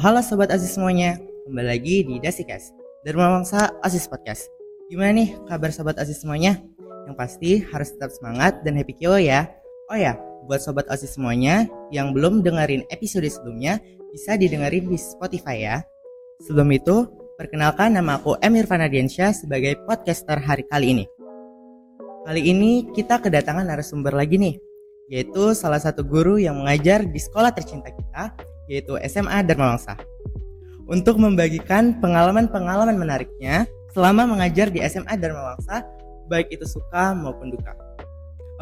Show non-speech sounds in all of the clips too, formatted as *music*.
halo Sobat Aziz semuanya. Kembali lagi di Dasikes Dharma Wangsa Aziz Podcast. Gimana nih kabar Sobat Aziz semuanya? Yang pasti harus tetap semangat dan happy kio ya. Oh ya, buat Sobat Aziz semuanya Yang belum dengerin episode sebelumnya Bisa didengerin di Spotify ya. Sebelum itu, perkenalkan nama aku Emir Fanadiansyah sebagai podcaster hari kali ini. Kali ini kita kedatangan narasumber lagi nih yaitu salah satu guru yang mengajar di sekolah tercinta kita, yaitu SMA Dharma Wangsa. Untuk membagikan pengalaman-pengalaman menariknya selama mengajar di SMA Dharma Wangsa, baik itu suka maupun duka.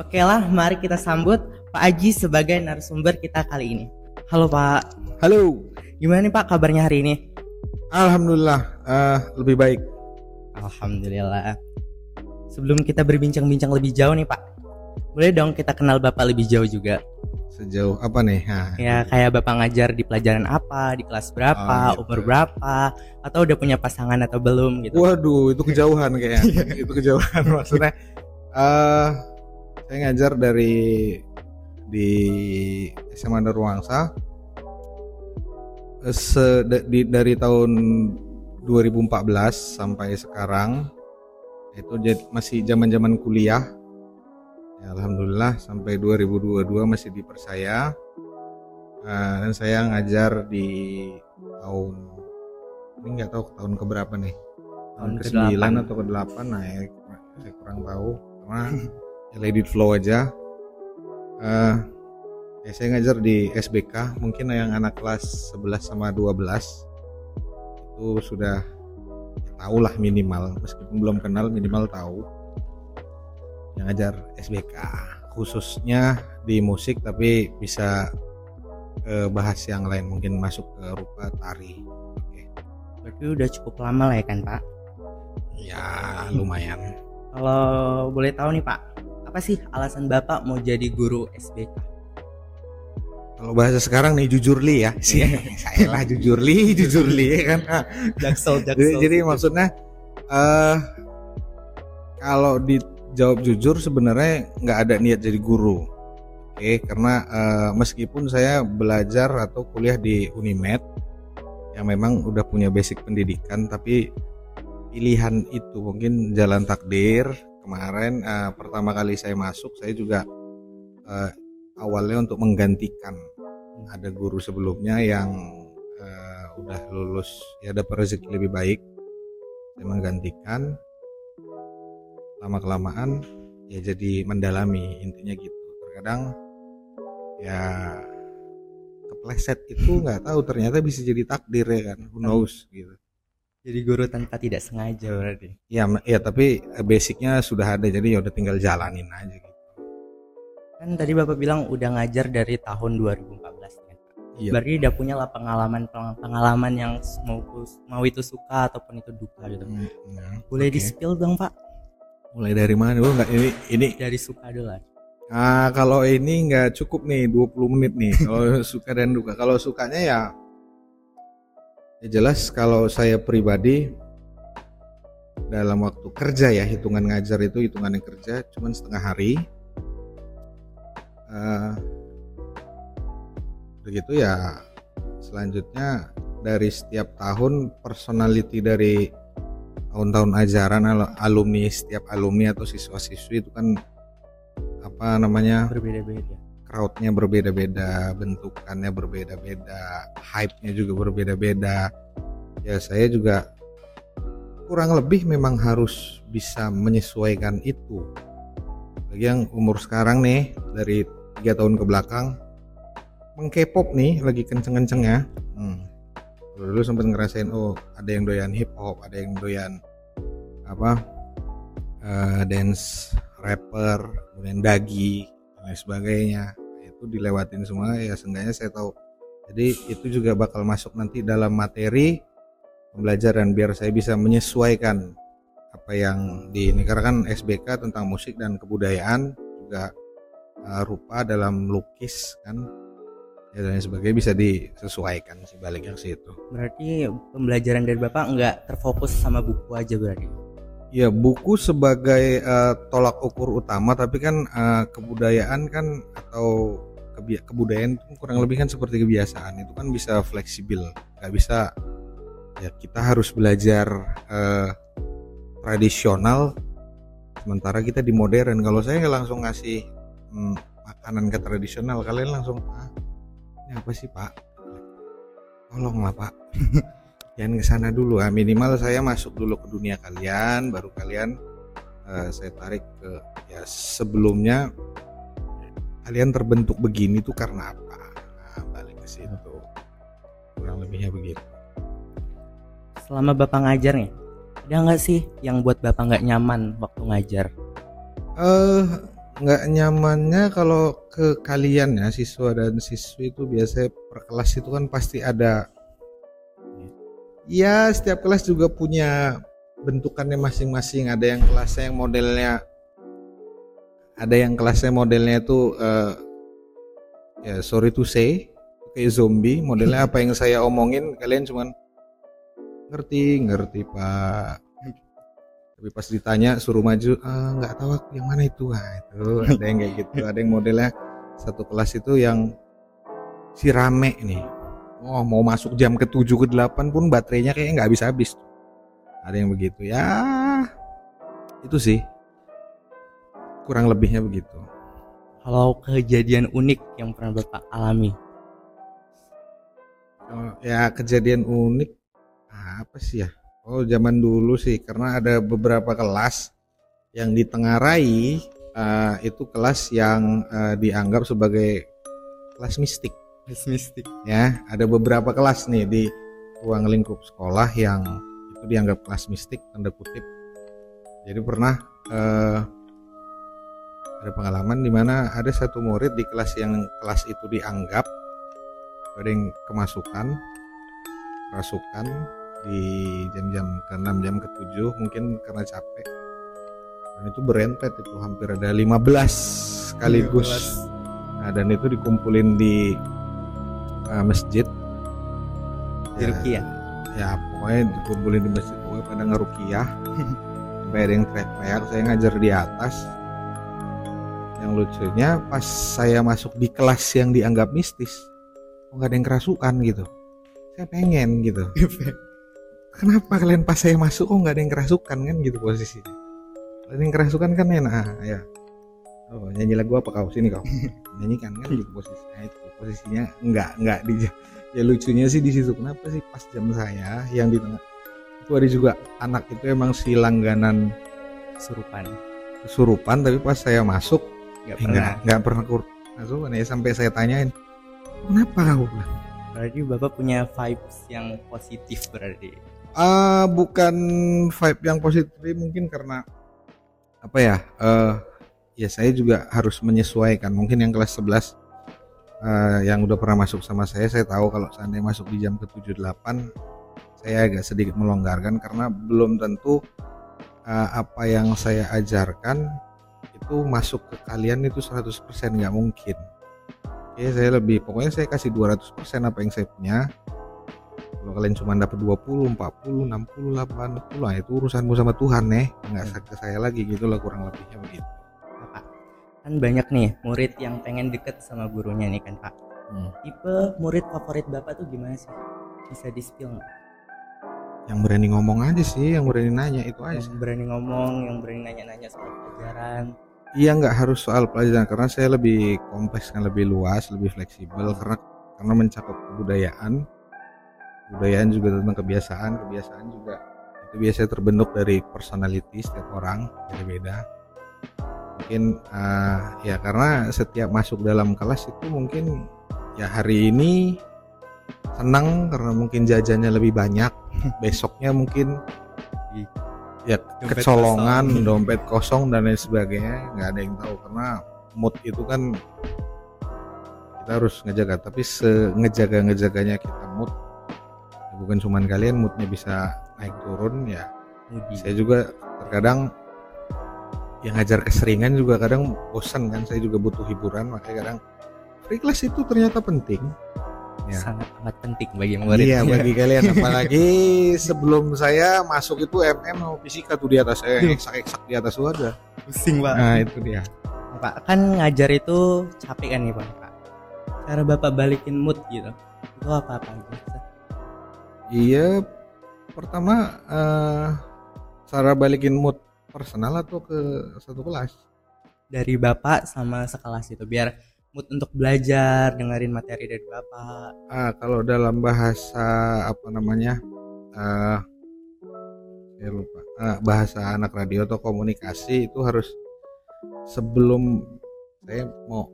Oke lah, mari kita sambut Pak Aji sebagai narasumber kita kali ini. Halo Pak. Halo. Gimana nih Pak kabarnya hari ini? Alhamdulillah uh, lebih baik. Alhamdulillah. Sebelum kita berbincang-bincang lebih jauh nih Pak, boleh dong kita kenal Bapak lebih jauh juga. Sejauh apa nih? Nah. Ya kayak Bapak ngajar di pelajaran apa, di kelas berapa, oh, gitu. umur berapa, atau udah punya pasangan atau belum gitu. Waduh, itu *laughs* kejauhan kayak. itu kejauhan *laughs* maksudnya. Uh, saya ngajar dari di SMA Darwangsa se di, dari tahun 2014 sampai sekarang itu masih zaman-zaman kuliah ya, alhamdulillah sampai 2022 masih dipercaya. Uh, dan saya ngajar di tahun ini nggak tahu tahun keberapa nih. Tahun ke sembilan atau ke delapan nah ya, saya kurang tahu. Karena ya it flow aja. Uh, ya saya ngajar di SBK mungkin yang anak kelas 11 sama 12 itu sudah ya, tahu lah minimal. Meskipun belum kenal minimal tahu yang ngajar SBK khususnya di musik tapi bisa ke bahas yang lain mungkin masuk ke rupa tari. Oke. Berarti udah cukup lama lah ya kan pak? Ya lumayan. Kalau boleh tahu nih pak apa sih alasan bapak mau jadi guru SBK kalau bahasa sekarang nih jujur li ya. Sih *laughs* saya lah jujur li *laughs* jujur li ya kan. Jaksel jaksel jadi, jadi maksudnya uh, kalau di jawab jujur sebenarnya nggak ada niat jadi guru. Oke okay, karena uh, meskipun saya belajar atau kuliah di Unimed yang memang udah punya basic pendidikan tapi pilihan itu mungkin jalan takdir. Kemarin uh, pertama kali saya masuk saya juga uh, awalnya untuk menggantikan. Ada guru sebelumnya yang uh, udah lulus ya dapat rezeki lebih baik. Saya menggantikan lama kelamaan ya jadi mendalami intinya gitu. Terkadang ya kepleset itu nggak tahu ternyata bisa jadi takdir ya kan who knows gitu. Jadi guru tanpa tidak sengaja berarti? Ya ya tapi basicnya sudah ada jadi ya udah tinggal jalanin aja gitu. Kan tadi bapak bilang udah ngajar dari tahun 2014 kan iya. berarti udah punya lah pengalaman pengalaman yang mau mau itu suka ataupun itu duka gitu. Hmm, ya. boleh okay. di spill dong pak Mulai dari mana? Oh enggak ini ini dari suka dulu lah. Ah, kalau ini nggak cukup nih 20 menit nih kalau *laughs* suka dan duka. Kalau sukanya ya ya jelas kalau saya pribadi dalam waktu kerja ya hitungan ngajar itu hitungan yang kerja cuman setengah hari uh, begitu ya selanjutnya dari setiap tahun personality dari tahun-tahun ajaran alumni setiap alumni atau siswa-siswi itu kan apa namanya berbeda-beda. crowdnya berbeda-beda bentukannya berbeda-beda hype-nya juga berbeda-beda. Ya saya juga kurang lebih memang harus bisa menyesuaikan itu. Bagi yang umur sekarang nih dari tiga tahun ke belakang mengkepop nih lagi kenceng-kencengnya hmm. Dulu sempat ngerasain oh ada yang doyan hip hop ada yang doyan apa uh, dance rapper kemudian dagi dan lain sebagainya itu dilewatin semua ya seenggaknya saya tahu jadi itu juga bakal masuk nanti dalam materi pembelajaran biar saya bisa menyesuaikan apa yang di karena kan SBK tentang musik dan kebudayaan juga uh, rupa dalam lukis kan ya dan sebagainya bisa disesuaikan sih balik yang situ. Berarti pembelajaran dari Bapak nggak terfokus sama buku aja berarti? Ya buku sebagai uh, tolak ukur utama tapi kan uh, kebudayaan kan atau kebudayaan itu kurang lebih kan seperti kebiasaan. Itu kan bisa fleksibel. Nggak bisa ya kita harus belajar uh, tradisional sementara kita di modern. Kalau saya langsung ngasih hmm, makanan ke tradisional kalian langsung ah, ini apa sih pak? Tolonglah pak *laughs* jangan ke sana dulu ah minimal saya masuk dulu ke dunia kalian baru kalian uh, saya tarik ke ya sebelumnya kalian terbentuk begini tuh karena apa? Nah, balik ke situ. Kurang lebihnya begitu. Selama bapak ngajar nih ada nggak sih yang buat bapak nggak nyaman waktu ngajar? Eh uh, nggak nyamannya kalau ke kalian ya siswa dan siswi itu biasanya per kelas itu kan pasti ada ya setiap kelas juga punya bentukannya masing-masing. Ada yang kelasnya yang modelnya ada yang kelasnya modelnya itu uh, ya sorry to say kayak zombie. Modelnya apa yang saya omongin kalian cuman ngerti ngerti pak. Tapi pas ditanya suruh maju ah, nggak tahu aku yang mana itu. Ah itu ada yang kayak gitu. Ada yang modelnya satu kelas itu yang si rame nih oh mau masuk jam ke 7 ke 8 pun baterainya kayaknya nggak habis-habis. Ada yang begitu. Ya itu sih. Kurang lebihnya begitu. Kalau kejadian unik yang pernah bapak alami? Oh, ya kejadian unik apa sih ya? Oh zaman dulu sih karena ada beberapa kelas yang ditengarai uh, itu kelas yang uh, dianggap sebagai kelas mistik kelas mistik. Ya ada beberapa kelas nih di ruang lingkup sekolah yang itu dianggap kelas mistik tanda kutip. Jadi pernah uh, ada pengalaman di mana ada satu murid di kelas yang kelas itu dianggap ada yang kemasukan rasukan di jam-jam ke-6 jam ke-7 mungkin karena capek. Dan itu berempet itu hampir ada 15 sekaligus. 15. Nah, dan itu dikumpulin di uh, masjid. Di ya, Rukiah. Ya, pokoknya dikumpulin di masjid pokoknya pada ngerukiah. *laughs* Sampai ada yang teriak-teriak, saya ngajar di atas. Yang lucunya pas saya masuk di kelas yang dianggap mistis, kok nggak ada yang kerasukan gitu. Saya pengen gitu. *laughs* Kenapa kalian pas saya masuk kok nggak ada yang kerasukan kan gitu posisinya. Kalian yang kerasukan kan enak ah, ya. Oh, nyanyi lagu apa kau? Sini kau? *laughs* Nyanyikan kan gitu posisinya itu posisinya nggak nggak di ya lucunya sih di situ. Kenapa sih pas jam saya yang di tengah itu ada juga anak itu emang si langganan kesurupan. kesurupan tapi pas saya masuk nggak pernah. nggak pernah masuk ya sampai saya tanyain kenapa kau? Berarti bapak punya vibes yang positif berarti? Uh, bukan vibe yang positif mungkin karena apa ya uh, ya saya juga harus menyesuaikan. Mungkin yang kelas 11 uh, yang udah pernah masuk sama saya saya tahu kalau seandainya masuk di jam ke 7 8 saya agak sedikit melonggarkan karena belum tentu uh, apa yang saya ajarkan itu masuk ke kalian itu 100% nggak mungkin. Oke saya lebih pokoknya saya kasih 200% apa yang saya punya. Kalau kalian cuma dapat 20, 40, 60, 80 lah itu urusanmu sama Tuhan nih nggak hmm. ke saya lagi gitu lah kurang lebihnya begitu kan banyak nih murid yang pengen deket sama gurunya nih kan pak. Hmm. tipe murid favorit bapak tuh gimana sih? Bisa di spill nggak? Yang berani ngomong aja sih yang berani nanya itu aja yang berani ngomong yang berani nanya-nanya soal pelajaran. Iya nggak harus soal pelajaran karena saya lebih kompleks kan lebih luas lebih fleksibel karena karena mencakup kebudayaan. Kebudayaan juga tentang kebiasaan kebiasaan juga itu biasanya terbentuk dari personality setiap orang beda-beda mungkin uh, ya karena setiap masuk dalam kelas itu mungkin ya hari ini senang karena mungkin jajannya lebih banyak. *laughs* Besoknya mungkin ya dompet kecolongan kosong. dompet kosong dan lain sebagainya nggak ada yang tahu karena mood itu kan kita harus ngejaga. Tapi se ngejaga ngejaganya kita mood ya bukan cuman kalian moodnya bisa naik turun ya saya juga terkadang yang ngajar keseringan juga kadang bosan kan saya juga butuh hiburan makanya kadang free class itu ternyata penting. Ya. sangat amat penting bagi murid. Iya *laughs* bagi kalian apalagi sebelum saya masuk itu MM mau fisika tuh di atas saya eksak eksak di atas tuh ada. Pusing pak. Nah itu dia. Pak kan ngajar itu capek kan nih pak? Cara bapak balikin mood gitu itu apa apa gitu Iya, pertama uh, cara balikin mood personal atau ke satu kelas? Dari bapak sama sekelas itu biar mood untuk belajar dengerin materi dari bapak. Ah, kalau dalam bahasa apa namanya? Uh, saya lupa. Uh, bahasa anak radio atau komunikasi itu harus sebelum saya mau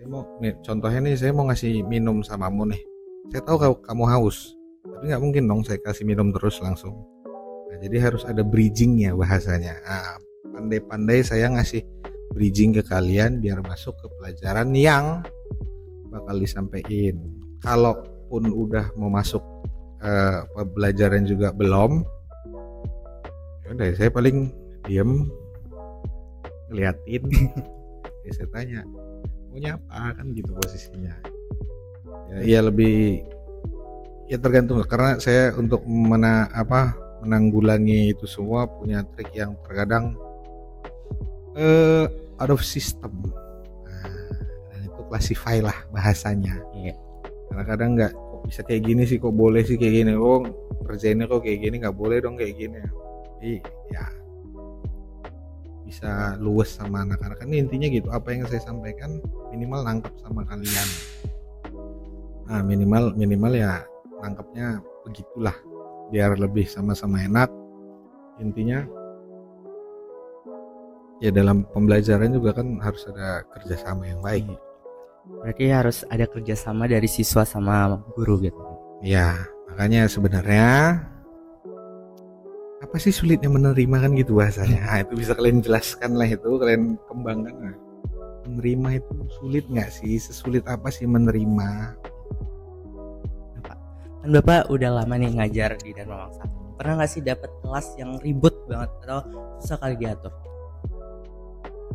saya mau nih, contohnya nih saya mau ngasih minum samamu nih saya tahu kamu, kamu haus tapi nggak mungkin dong saya kasih minum terus langsung nah, jadi harus ada bridgingnya bahasanya. Nah, pandai-pandai saya ngasih bridging ke kalian biar masuk ke pelajaran yang bakal disampaikan. Kalaupun udah mau masuk uh, pembelajaran juga belum ya udah saya paling diem ngeliatin. *laughs* Ya saya tanya maunya apa? Kan gitu posisinya. Ya, ya lebih ya tergantung karena saya untuk mena apa menanggulangi itu semua punya trik yang terkadang uh, out of system. Nah, dan itu classify lah bahasanya. Iya. karena kadang nggak kok bisa kayak gini sih kok boleh sih kayak gini. Oh kerjainnya kok kayak gini nggak boleh dong kayak gini. Jadi ya bisa luwes sama anak-anak. Kan intinya gitu apa yang saya sampaikan minimal nangkep sama kalian. Nah minimal minimal ya nangkepnya begitulah biar lebih sama-sama enak. Intinya ya dalam pembelajaran juga kan harus ada kerjasama yang baik. Berarti harus ada kerjasama dari siswa sama guru gitu. Ya makanya sebenarnya apa sih sulitnya menerima kan gitu bahasanya? Nah, itu bisa kalian jelaskan lah itu kalian kembangkan nah. menerima itu sulit nggak sih? Sesulit apa sih menerima kan Bapak udah lama nih ngajar di Dharma Wangsa pernah nggak sih dapat kelas yang ribut banget atau susah kali diatur?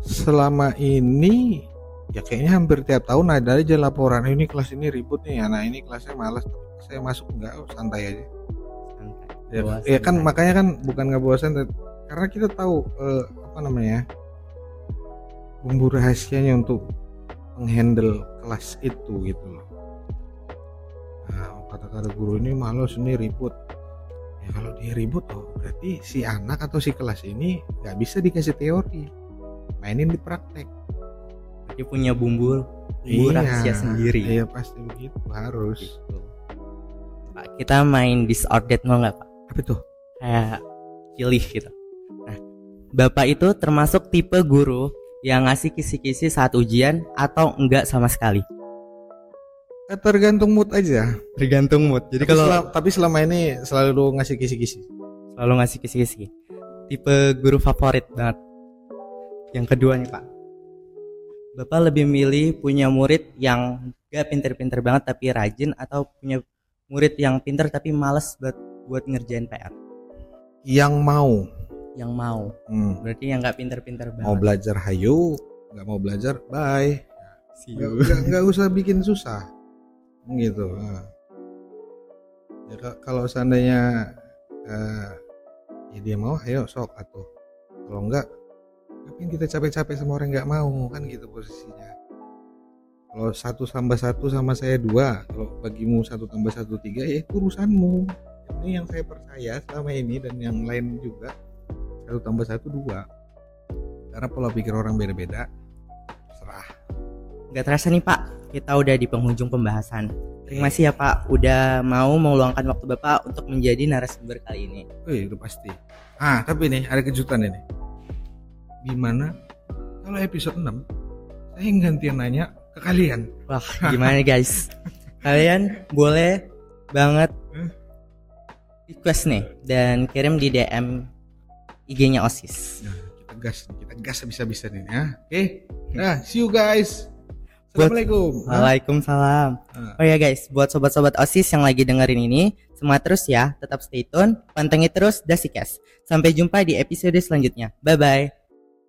Selama ini ya kayaknya hampir tiap tahun ada aja laporan ini kelas ini ribut nih anak ini kelasnya malas saya masuk nggak santai aja. Ya, ya kan makanya kan bukan nggak bosan karena kita tahu uh, apa namanya bumbu rahasianya untuk menghandle kelas itu gitu loh. nah kata-kata guru ini malas ini ribut. Ya kalau dia ribut oh berarti si anak atau si kelas ini nggak bisa dikasih teori. Mainin di praktek. Dia punya bumbu bumbu iya, rahasia sendiri. iya pasti begitu harus. Gitu. Pak, kita main disordered mau nggak pak? Apa tuh kayak pilih gitu. Nah bapak itu termasuk tipe guru yang ngasih kisi-kisi saat ujian atau enggak sama sekali eh, tergantung mood aja tergantung mood jadi tapi kalau selama, tapi selama ini selalu ngasih kisi-kisi selalu ngasih kisi-kisi tipe guru favorit banget yang kedua nih pak Bapak lebih milih punya murid yang gak pinter-pinter banget tapi rajin atau punya murid yang pinter tapi males buat buat ngerjain PR? Yang mau. Yang mau. Hmm. Berarti yang nggak pinter-pinter banget. Mau belajar hayu, nggak mau belajar bye. Nggak usah bikin susah. Gitu. Nah. Ya kalau seandainya uh, ya dia mau, ayo sok atau kalau enggak, ngapain kita capek-capek sama orang nggak mau kan gitu posisinya. Kalau satu tambah satu sama saya dua kalau bagimu satu tambah satu tiga ya itu urusanmu. Ini yang saya percaya selama ini dan yang lain juga. Satu tambah satu dua. Karena pola pikir orang beda-beda serah nggak terasa nih pak kita udah di penghujung pembahasan terima kasih ya pak udah mau meluangkan waktu bapak untuk menjadi narasumber kali ini Wih, itu pasti ah tapi nih ada kejutan ini gimana kalau episode 6 saya gantian nanya ke kalian wah gimana guys kalian boleh banget request nih dan kirim di DM IG-nya OSIS. Nah, kita gas, kita gas bisa-bisa nih ya. Oke. Okay? Nah, see you guys. Assalamualaikum. Waalaikumsalam. Nah. Oh ya guys, buat sobat-sobat OSIS yang lagi dengerin ini, semangat terus ya, tetap stay tune, pantengin terus Dasikes. Sampai jumpa di episode selanjutnya. Bye bye.